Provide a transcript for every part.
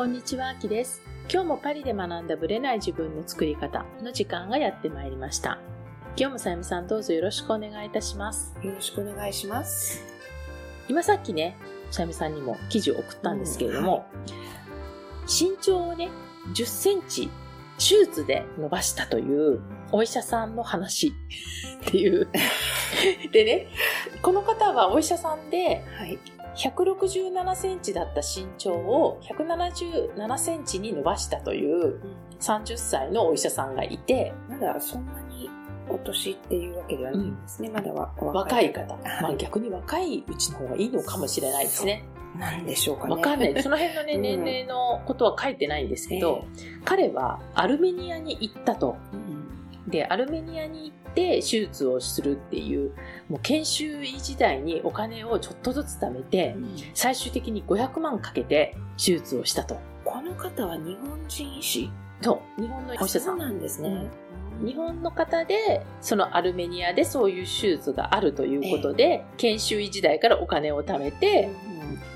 こんにちは、あきです。今日もパリで学んだブレない自分の作り方の時間がやってまいりました。今日もさゆみさんどうぞよろしくお願いいたします。よろしくお願いします。今さっきね、さゆみさんにも記事を送ったんですけれども、身長をね、10センチ手術で伸ばしたというお医者さんの話っていう。でね、この方はお医者さんではい。167センチだった身長を177センチに伸ばしたという30歳のお医者さんがいて、まだそんなにお年っていうわけではないんですね。まだはお若い方、はいまあ逆に若いうちの方がいいのかもしれないですね。なんでしょうかね。わかんない。その辺のね、うん年齢のことは書いてないんですけど、彼はアルメニアに行ったと。うんで、アルメニアに行って手術をするっていう、もう研修医時代にお金をちょっとずつ貯めて、最終的に500万かけて手術をしたと。この方は日本人医師？そう、日本のお医者さ。そうんなんですね。日本の方で、そのアルメニアでそういう手術があるということで、研修医時代からお金を貯めて、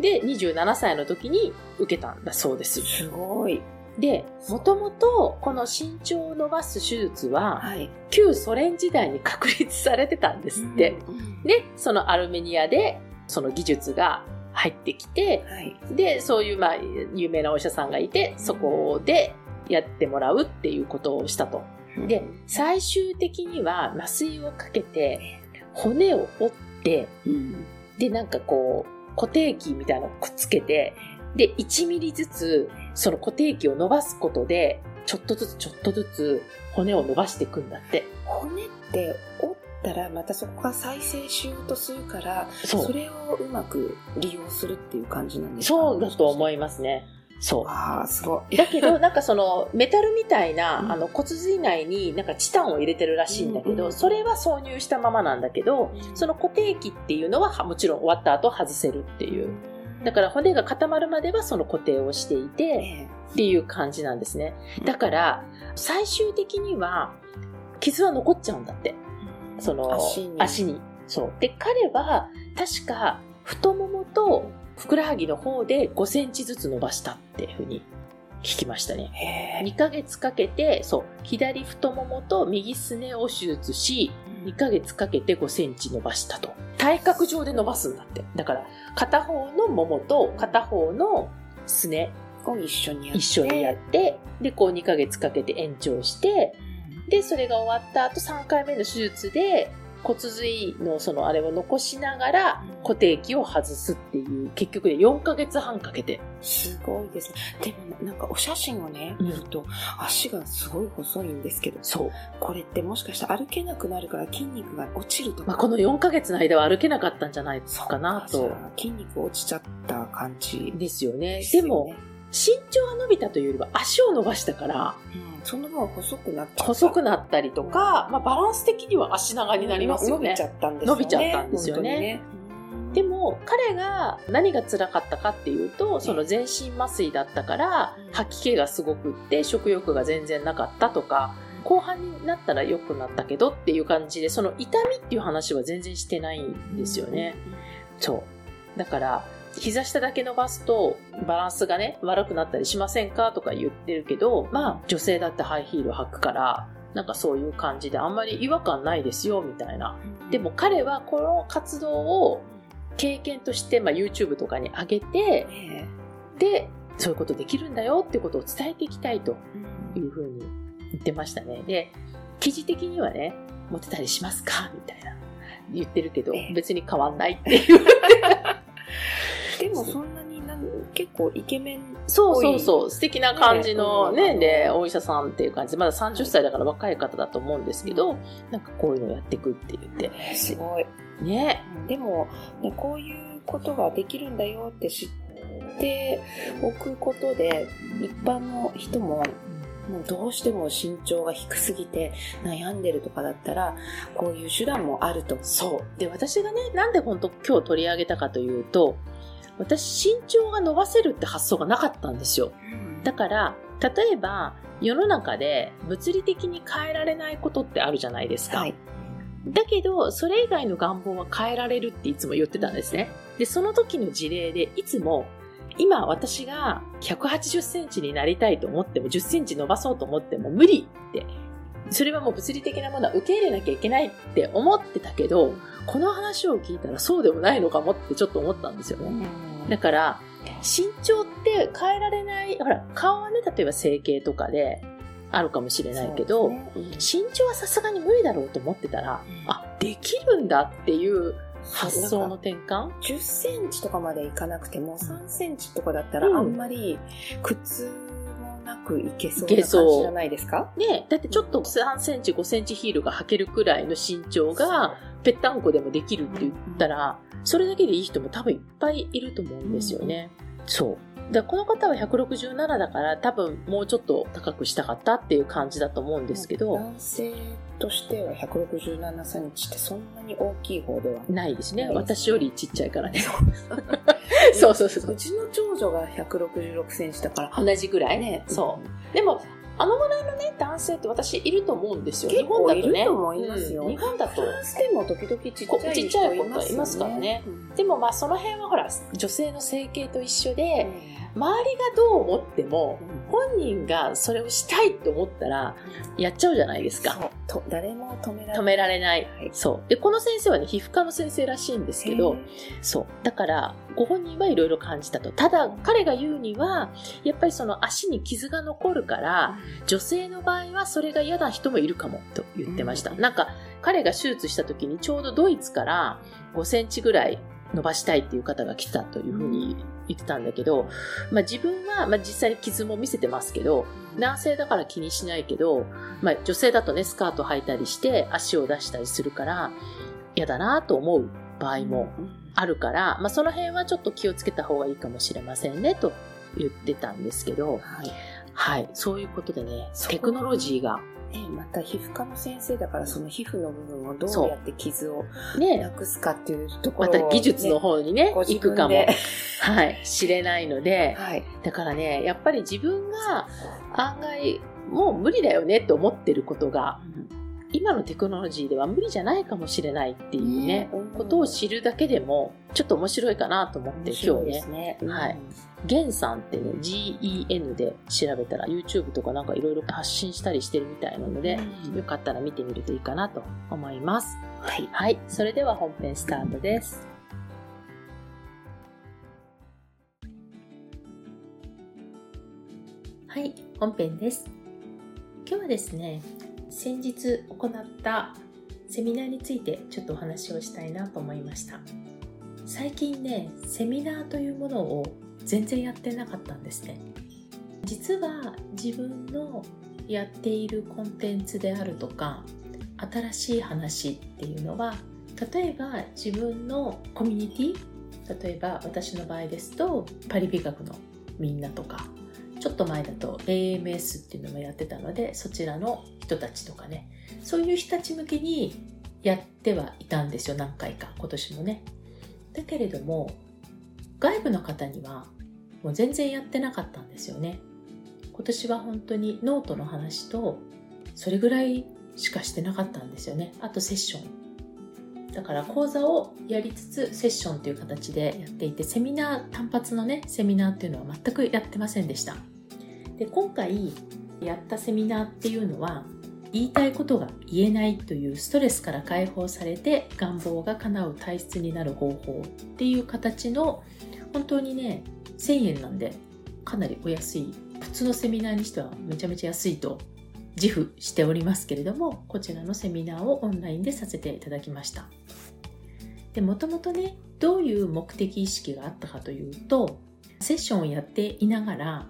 で、27歳の時に受けたんだそうです。すごい。で、もともとこの身長を伸ばす手術は、はい。旧ソ連時代に確立されてたんですって。うん。で、そのアルメニアで、その技術が入ってきて、はい。で、そういう、まあ、有名なお医者さんがいて、そこでやってもらうっていうことをしたと。で、最終的には麻酔をかけて、骨を折って、うん。で、なんかこう、固定器みたいなのをくっつけて、で、1ミリずつ、その固定器を伸ばすことで、ちょっとずつちょっとずつ骨を伸ばしていくんだって。骨って折ったらまたそこが再生しようとするから、それをうまく利用するっていう感じなんですか？そうだと思いいますね。そう。ああ、すごい。だけど、なんかその、メタルみたいな、うんあの、骨髄内になんかチタンを入れてるらしいんだけど、それは挿入したままなんだけど、その固定器っていうのははもちろん終わった後外せるっていう。だから骨が固まるまではその固定をしていて、えっていう感じなんですね。えだから、最終的には、傷は残っちゃうんだって。その、足に。そう。で、彼は、確か、太ももとふくらはぎの方で5センチずつ伸ばしたっていうふうに聞きましたね。へえ2ヶ月かけて、そう、左太ももと右すねを手術し、2ヶ月かけて5センチ伸ばしたと。体格上で伸ばすんだって。だから、片方のももと片方のすねを一緒にやって。一緒にやって、で、こう2ヶ月かけて延長して、で、それが終わった後3回目の手術で、骨髄のそのあれを残しながらうん固定器を外すっていう、結局で4ヶ月半かけて。すごいですね。でもなんかお写真をね、うん見ると、足がすごい細いんですけど、そう。これってもしかしたら歩けなくなるから筋肉が落ちるとか。まあ、この4ヶ月の間は歩けなかったんじゃないかなと。筋肉落ちちゃった感じですよね。ねでも、、身長が伸びたというよりは足を伸ばしたから、うん、その分細くなっちゃ。細くなったりとか、まあ、バランス的には足長になりますよね伸びち。ゃったんですよね。伸びちゃったんですよねね。でも、彼が何が辛かったかっていうと、その全身麻酔だったからうん、吐き気がすごくって、食欲が全然なかったとか、後半になったら良くなったけどっていう感じで、その痛みっていう話は全然してないんですよね。そう。だから、膝下だけ伸ばすとバランスがね、悪くなったりしませんかとか言ってるけど、まあ、女性だってハイヒール履くから、なんかそういう感じであんまり違和感ないですよ、みたいな。うん。でも彼はこの活動を経験として、まあ、YouTube とかに上げて、えで、そういうことできるんだよってことを伝えていきたいとえいうふうに言ってましたね。で、記事的にはね、モテたりしますか？みたいな言ってるけどええ、別に変わんないっていう。でもそんなになん結構イケメンそうそうそう、素敵な感じのね、ねで、お医者さんっていう感じで、まだ30歳だから若い方だと思うんですけど、なんかこういうのやっていくって言って。すごい。ね。でも、ね、こういうことができるんだよって知っておくことで、一般の人も、もうどうしても身長が低すぎて悩んでるとかだったら、こういう手段もあると。そう。で、私がね、なんで本当今日取り上げたかというと、私身長が伸ばせるって発想がなかったんですよ。だから、例えば、世の中で物理的に変えられないことってあるじゃないですか。はい。だけど、それ以外の願望は変えられるっていつも言ってたんですね。で、その時の事例でいつも、今私が180センチになりたいと思っても10センチ伸ばそうと思っても無理ってそれはもう物理的なものは受け入れなきゃいけないって思ってたけど、この話を聞いたらそうでもないのかもってちょっと思ったんですよ。ね。だから、身長って変えられない、ほら、顔はね、例えば整形とかであるかもしれないけど、ね。うん、身長はさすがに無理だろうと思ってたら、うん、あ、できるんだっていう発想の転換 ?10 センチとかまでいかなくても3センチとかだったらあんまり靴なくいけそうな感じじゃないですか？ねだってちょっと3センチ、5センチヒールが履けるくらいの身長が、ぺったんこでもできるって言ったら、それだけでいい人も多分いっぱいいると思うんですよね。そう。でこの方は167だから多分もうちょっと高くしたかったっていう感じだと思うんですけど男性としては167センチってそんなに大きい方ではないですね。私よりちっちゃいからね。そう。そうそううちの長女が166センチだから同じぐらい？ね。そう。でもあのぐらいのね、男性って私いると思うんですよ。日本だとね。と思いますよ。うん、日本だと。フランスでも時々ちっちゃいちっちゃい子いますからね。うん、でもまあその辺はほら、女性の整形と一緒で、うん周りがどう思っても、本人がそれをしたいと思ったら、やっちゃうじゃないですか。と誰も止められない。止められない。はい、そう。で、この先生はね、皮膚科の先生らしいんですけど、そう。だから、ご本人はいろいろ感じたと。ただ、彼が言うには、やっぱりその足に傷が残るから、女性の場合はそれが嫌な人もいるかも、と言ってました。うん、なんか、彼が手術した時にちょうどドイツから5センチぐらい伸ばしたいっていう方が来たというふうに言ってたんだけど、まあ、自分は、まあ、実際に傷も見せてますけど、男性だから気にしないけど、まあ、女性だとね、スカート履いたりして足を出したりするから、嫌だなと思う場合もあるから、まあ、その辺はちょっと気をつけた方がいいかもしれませんね、と言ってたんですけど、はい、はい、そういうことでね、テクノロジーがね、また皮膚科の先生だからその皮膚の部分をどうやって傷をなくすかっていうところを、ね、また技術の方にね、行くかも、はい、知れないので、はい、だからね、やっぱり自分が案外もう無理だよねと思ってることが、今のテクノロジーでは無理じゃないかもしれないっていうね、ねことを知るだけでも、ちょっと面白いかなと思って、今日ね。ねうん、はい。ゲンさんってね、GEN で調べたら YouTube とかなんかいろいろ発信したりしてるみたいなので、うん、よかったら見てみるといいかなと思います。はい。はい。それでは本編スタートです。はい、本編です。今日はですね、先日行ったセミナーについてちょっとお話をしたいなと思いました。最近ねセミナーというものを全然やってなかったんですね。実は自分のやっているコンテンツであるとか新しい話っていうのは例えば自分のコミュニティ例えば私の場合ですとパリ美学のみんなとかちょっと前だと AMS っていうのもやってたのでそちらの人たちとかね。そういう人たち向けにやってはいたんですよ何回か。今年もね。だけれども外部の方にはもう全然やってなかったんですよね。今年は本当にノートの話とそれぐらいしかしてなかったんですよね。あとセッション。だから講座をやりつつセッションという形でやっていてセミナー単発のねセミナーっていうのは全くやってませんでした。で今回やったセミナーっていうのは言いたいことが言えないというストレスから解放されて願望が叶う体質になる方法っていう形の本当にね1000円なんでかなりお安い普通のセミナーにしてはめちゃめちゃ安いと自負しておりますけれどもこちらのセミナーをオンラインでさせていただきました。でもともとねどういう目的意識があったかというとセッションをやっていながら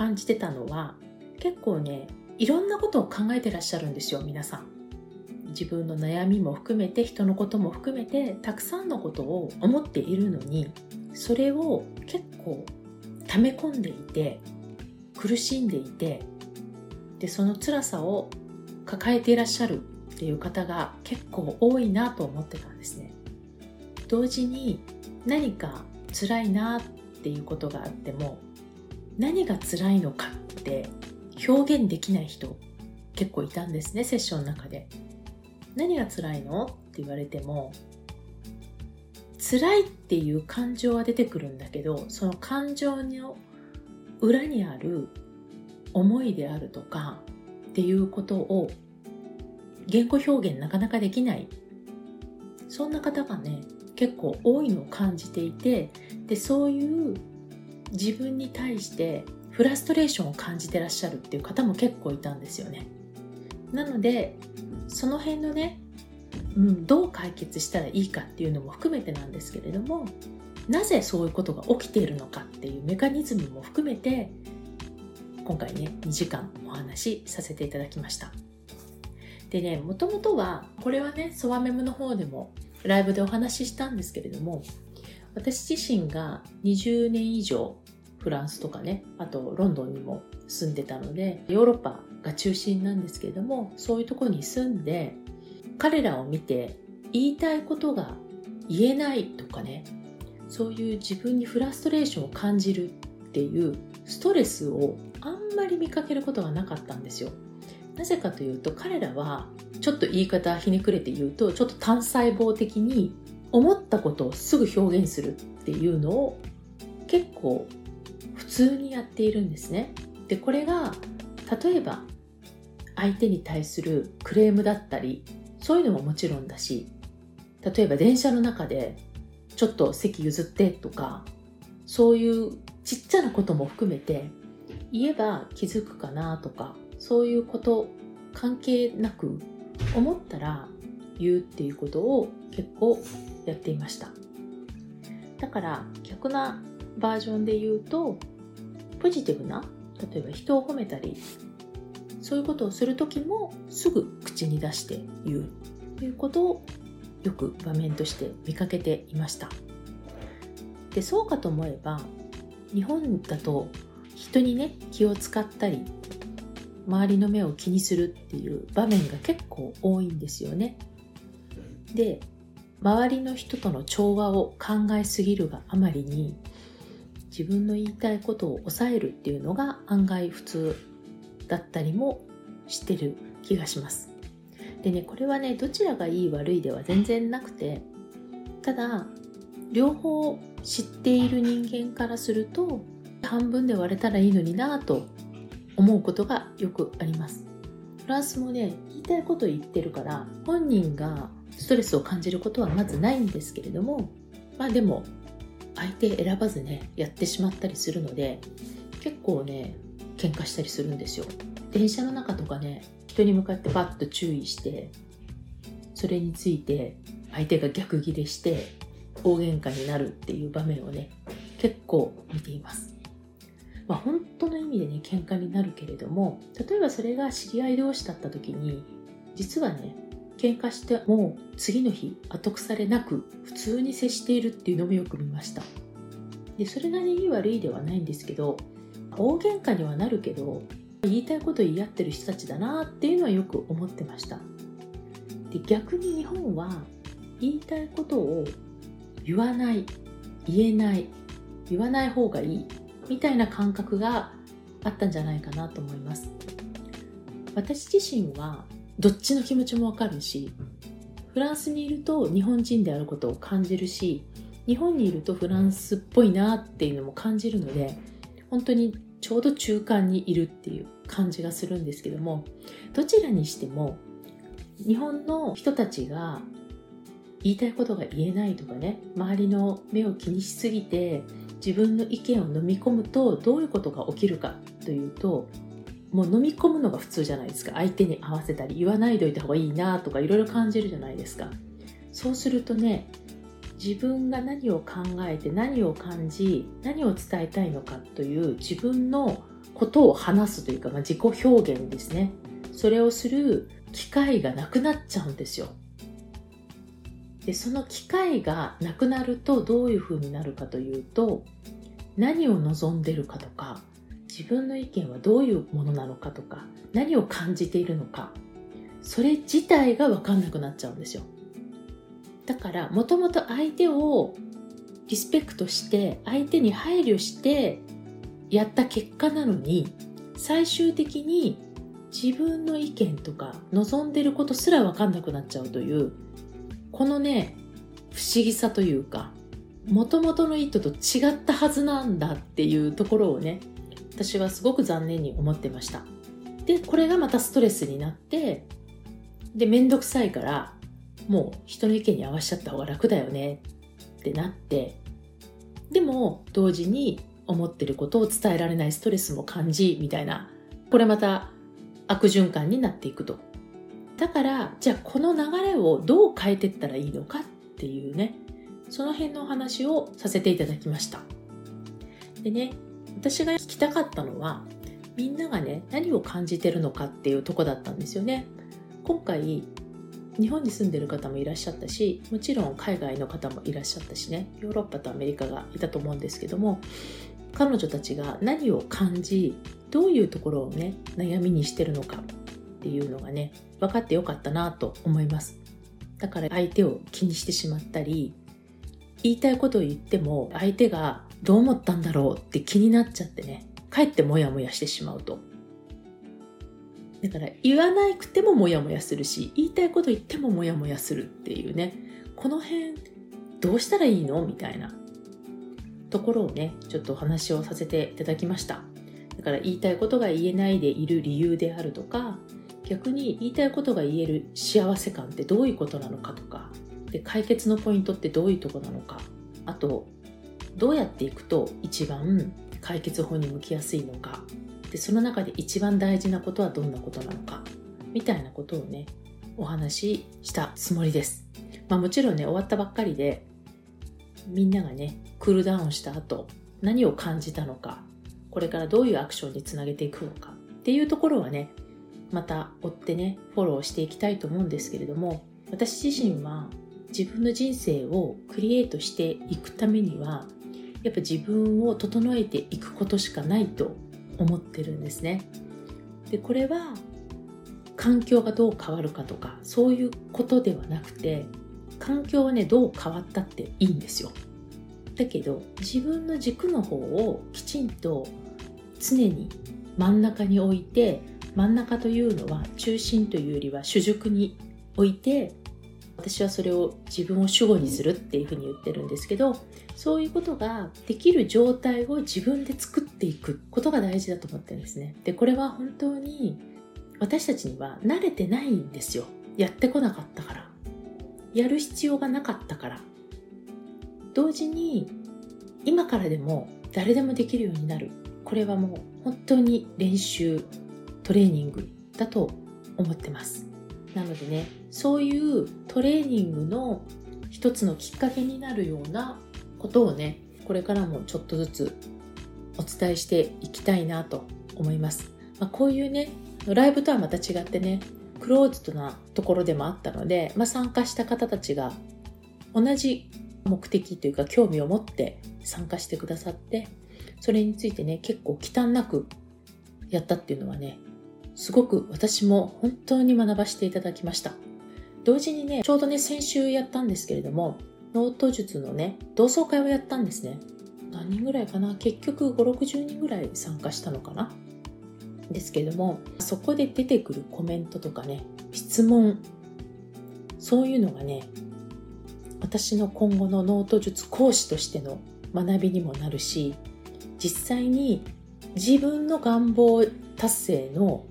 感じてたのは結構ねいろんなことを考えてらっしゃるんですよ皆さん。自分の悩みも含めて人のことも含めてたくさんのことを思っているのにそれを結構溜め込んでいて苦しんでいてでその辛さを抱えていらっしゃるっていう方が結構多いなと思ってたんですね。同時に何か辛いなっていうことがあっても何が辛いのかって表現できない人結構いたんですねセッションの中で。何が辛いのって言われても辛いっていう感情は出てくるんだけどその感情の裏にある思いであるとかっていうことを言語表現なかなかできない。そんな方がね結構多いのを感じていてでそういう自分に対してフラストレーションを感じてらっしゃるっていう方も結構いたんですよね。なのでその辺のね、うん、どう解決したらいいかっていうのも含めてなんですけれどもなぜそういうことが起きているのかっていうメカニズムも含めて今回ね2時間お話しさせていただきました。でねもともとはこれはねソワメムの方でもライブでお話ししたんですけれども私自身が20年以上フランスとかねあとロンドンにも住んでたのでヨーロッパが中心なんですけれどもそういうとこに住んで彼らを見て言いたいことが言えないとかねそういう自分にフラストレーションを感じるっていうストレスをあんまり見かけることがなかったんですよ。なぜかというと彼らはちょっと言い方ひねくれて言うとちょっと単細胞的に思ったことをすぐ表現するっていうのを結構普通にやっているんですね。でこれが例えば相手に対するクレームだったりそういうのももちろんだし例えば電車の中でちょっと席譲ってとかそういうちっちゃなことも含めて言えば気づくかなとかそういうこと関係なく思ったら言うっていうことを結構やっていました。だから逆なバージョンで言うとポジティブな例えば人を褒めたりそういうことをする時もすぐ口に出して言う。ということをよく場面として見かけていました。でそうかと思えば日本だと人にね気を使ったり周りの目を気にするっていう場面が結構多いんですよね。で周りの人との調和を考えすぎるがあまりに自分の言いたいことを抑えるっていうのが案外普通だったりもしてる気がします。でねこれはねどちらがいい悪いでは全然なくてただ両方知っている人間からすると半分で割れたらいいのになぁと思うことがよくありますフランスもね言いたいこと言ってるから本人がストレスを感じることはまずないんですけれどもまあでも相手選ばずねやってしまったりするので結構ね喧嘩したりするんですよ。電車の中とかね人に向かってバッと注意してそれについて相手が逆ギレして大喧嘩になるっていう場面をね結構見ています。まあ、本当の意味でね喧嘩になるけれども例えばそれが知り合い同士だった時に実はね喧嘩しても次の日後腐れなく普通に接しているっていうのもよく見ました。でそれなりに悪いではないんですけど大喧嘩にはなるけど言いたいこと言い合ってる人たちだなっていうのはよく思ってました。で逆に日本は言いたいことを言わない言えない言わない方がいいみたいな感覚があったんじゃないかなと思います。私自身はどっちの気持ちもわかるしフランスにいると日本人であることを感じるし日本にいるとフランスっぽいなっていうのも感じるので本当にちょうど中間にいるっていう感じがするんですけどもどちらにしても日本の人たちが言いたいことが言えないとかね周りの目を気にしすぎて自分の意見を飲み込むとどういうことが起きるかというともう飲み込むのが普通じゃないですか。相手に合わせたり言わないでおいた方がいいなとかいろいろ感じるじゃないですか。そうするとね自分が何を考えて何を感じ何を伝えたいのかという自分のことを話すというか、まあ、自己表現ですね。それをする機会がなくなっちゃうんですよ。でその機会がなくなるとどういうふうになるかというと何を望んでるかとか自分の意見はどういうものなのかとか何を感じているのかそれ自体が分かんなくなっちゃうんですよ。だからもともと相手をリスペクトして相手に配慮してやった結果なのに最終的に自分の意見とか望んでることすら分かんなくなっちゃうというこのね不思議さというか元々の意図と違ったはずなんだっていうところをね私はすごく残念に思ってました。でこれがまたストレスになってで面倒くさいからもう人の意見に合わしちゃった方が楽だよねってなってでも同時に思ってることを伝えられないストレスも感じみたいなこれまた悪循環になっていくと。だからじゃあこの流れをどう変えていったらいいのかっていうねその辺のお話をさせていただきました。でね私が聞きたかったのはみんながね何を感じてるのかっていうとこだったんですよね。今回日本に住んでる方もいらっしゃったしもちろん海外の方もいらっしゃったしね。ヨーロッパとアメリカがいたと思うんですけども彼女たちが何を感じどういうところをね悩みにしてるのかっていうのがね分かってよかったなと思います。だから相手を気にしてしまったり言いたいことを言っても相手がどう思ったんだろうって気になっちゃってね。かえってモヤモヤしてしまうと。だから言わなくてもモヤモヤするし言いたいこと言ってもモヤモヤするっていうね。この辺どうしたらいいのみたいな。ところをねちょっとお話をさせていただきました。だから言いたいことが言えないでいる理由であるとか逆に言いたいことが言える幸せ感ってどういうことなのかとかで解決のポイントってどういうところなのか。あとどうやっていくと一番解決法に向きやすいのか。でその中で一番大事なことはどんなことなのか。みたいなことをねお話ししたつもりです、まあ、もちろんね終わったばっかりでみんながねクールダウンした後何を感じたのかこれからどういうアクションにつなげていくのかっていうところはねまた追ってねフォローしていきたいと思うんですけれども私自身は自分の人生をクリエイトしていくためにはやっぱ自分を整えていくことしかないと思ってるんですね。でこれは環境がどう変わるかとかそういうことではなくて環境はねどう変わったっていいんですよ。だけど自分の軸の方をきちんと常に真ん中に置いて真ん中というのは中心というよりは主軸に置いて私はそれを自分を主語にするっていうふうに言ってるんですけどそういうことができる状態を自分で作っていくことが大事だと思ってるんですね。で、これは本当に私たちには慣れてないんですよ。やってこなかったから。やる必要がなかったから。同時に今からでも誰でもできるようになる。これはもう本当に練習、トレーニングだと思ってます。なのでね、そういうトレーニングの一つのきっかけになるようなことをねこれからもちょっとずつお伝えしていきたいなと思います、まあ、こういうねライブとはまた違ってねクローズドなところでもあったので、まあ、参加した方たちが同じ目的というか興味を持って参加してくださってそれについてね結構忌憚なくやったっていうのはねすごく私も本当に学ばせていただきました。同時にねちょうどね先週やったんですけれどもノート術のね、同窓会をやったんですね。何人ぐらいかな？結局5、60人ぐらい参加したのかな？ですけども、そこで出てくるコメントとかね、質問、そういうのがね、私の今後のノート術講師としての学びにもなるし、実際に自分の願望達成の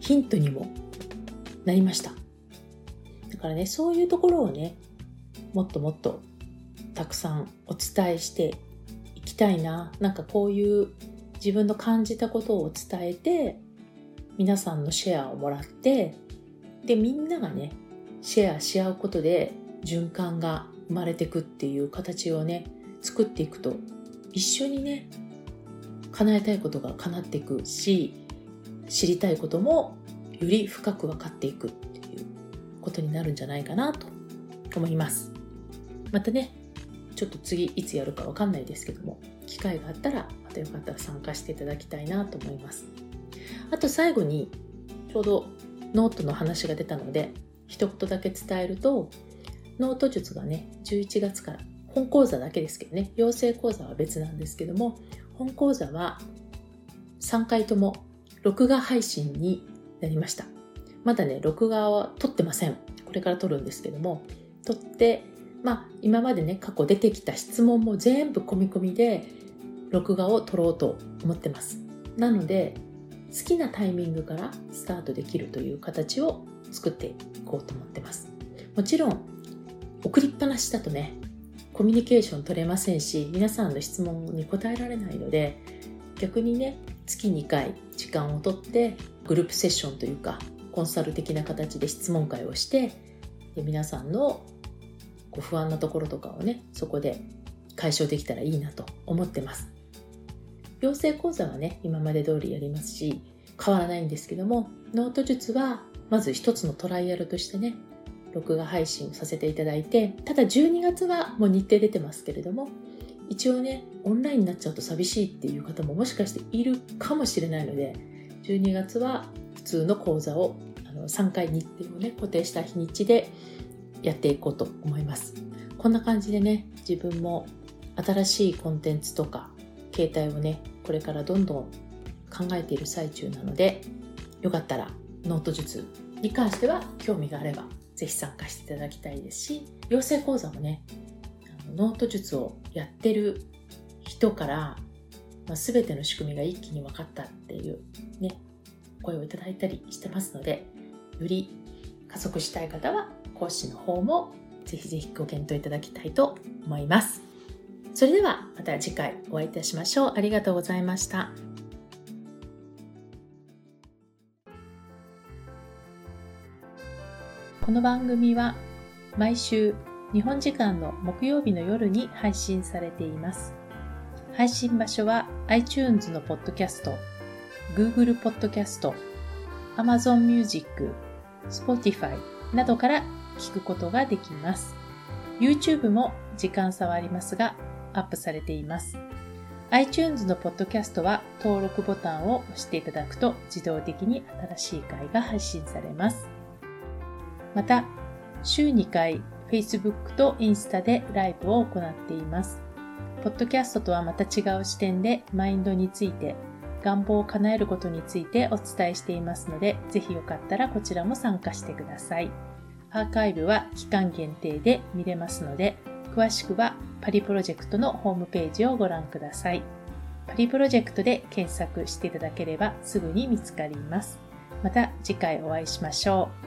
ヒントにもなりました。だからね、そういうところをね、もっともっとたくさんお伝えしていきたいななんかこういう自分の感じたことを伝えて皆さんのシェアをもらってでみんながねシェアし合うことで循環が生まれてくっていう形をね作っていくと一緒にね叶えたいことが叶っていくし知りたいこともより深く分かっていくっていうことになるんじゃないかなと思います。またね、ちょっと次いつやるかわかんないですけども、機会があったら、またよかったら参加していただきたいなと思います。あと最後に、ちょうどノートの話が出たので、一言だけ伝えると、ノート術がね、11月から、本講座だけですけどね、養成講座は別なんですけども、本講座は3回とも録画配信になりました。まだね、録画は撮ってません。これから撮るんですけども、撮ってまあ、今までね、過去出てきた質問も全部込み込みで、録画を撮ろうと思ってます。なので、好きなタイミングからスタートできるという形を作っていこうと思ってます。もちろん、送りっぱなしだとね、コミュニケーション取れませんし、皆さんの質問に答えられないので、逆にね、月2回時間をとってグループセッションというかコンサル的な形で質問会をしてで皆さんのこう不安なところとかをねそこで解消できたらいいなと思ってます。養成講座はね今まで通りやりますし変わらないんですけどもノート術はまず一つのトライアルとしてね録画配信をさせていただいてただ12月はもう日程出てますけれども一応ねオンラインになっちゃうと寂しいっていう方ももしかしているかもしれないので12月は普通の講座をあの3回日程をね固定した日にちでやっていこうと思います。こんな感じでね自分も新しいコンテンツとか形態をねこれからどんどん考えている最中なのでよかったらノート術に関しては興味があればぜひ参加していただきたいですし養成講座もねノート術をやってる人から、まあ、全ての仕組みが一気に分かったっていうね声をいただいたりしてますのでより加速したい方は講師の方もぜひぜひご検討いただきたいと思います。それではまた次回お会いいたしましょう。ありがとうございました。この番組は毎週日本時間の木曜日の夜に配信されています。配信場所は iTunes のポッドキャスト、Google ポッドキャスト、Amazon Music、Spotify などから聞くことができます。YouTube も時間差はありますがアップされています。iTunes のポッドキャストは登録ボタンを押していただくと自動的に新しい回が配信されます。また、週2回 Facebook とインスタでライブを行っています。ポッドキャストとはまた違う視点でマインドについて、願望を叶えることについてお伝えしていますので、ぜひよかったらこちらも参加してください。アーカイブは期間限定で見れますので、詳しくはパリプロジェクトのホームページをご覧ください。パリプロジェクトで検索していただければすぐに見つかります。また次回お会いしましょう。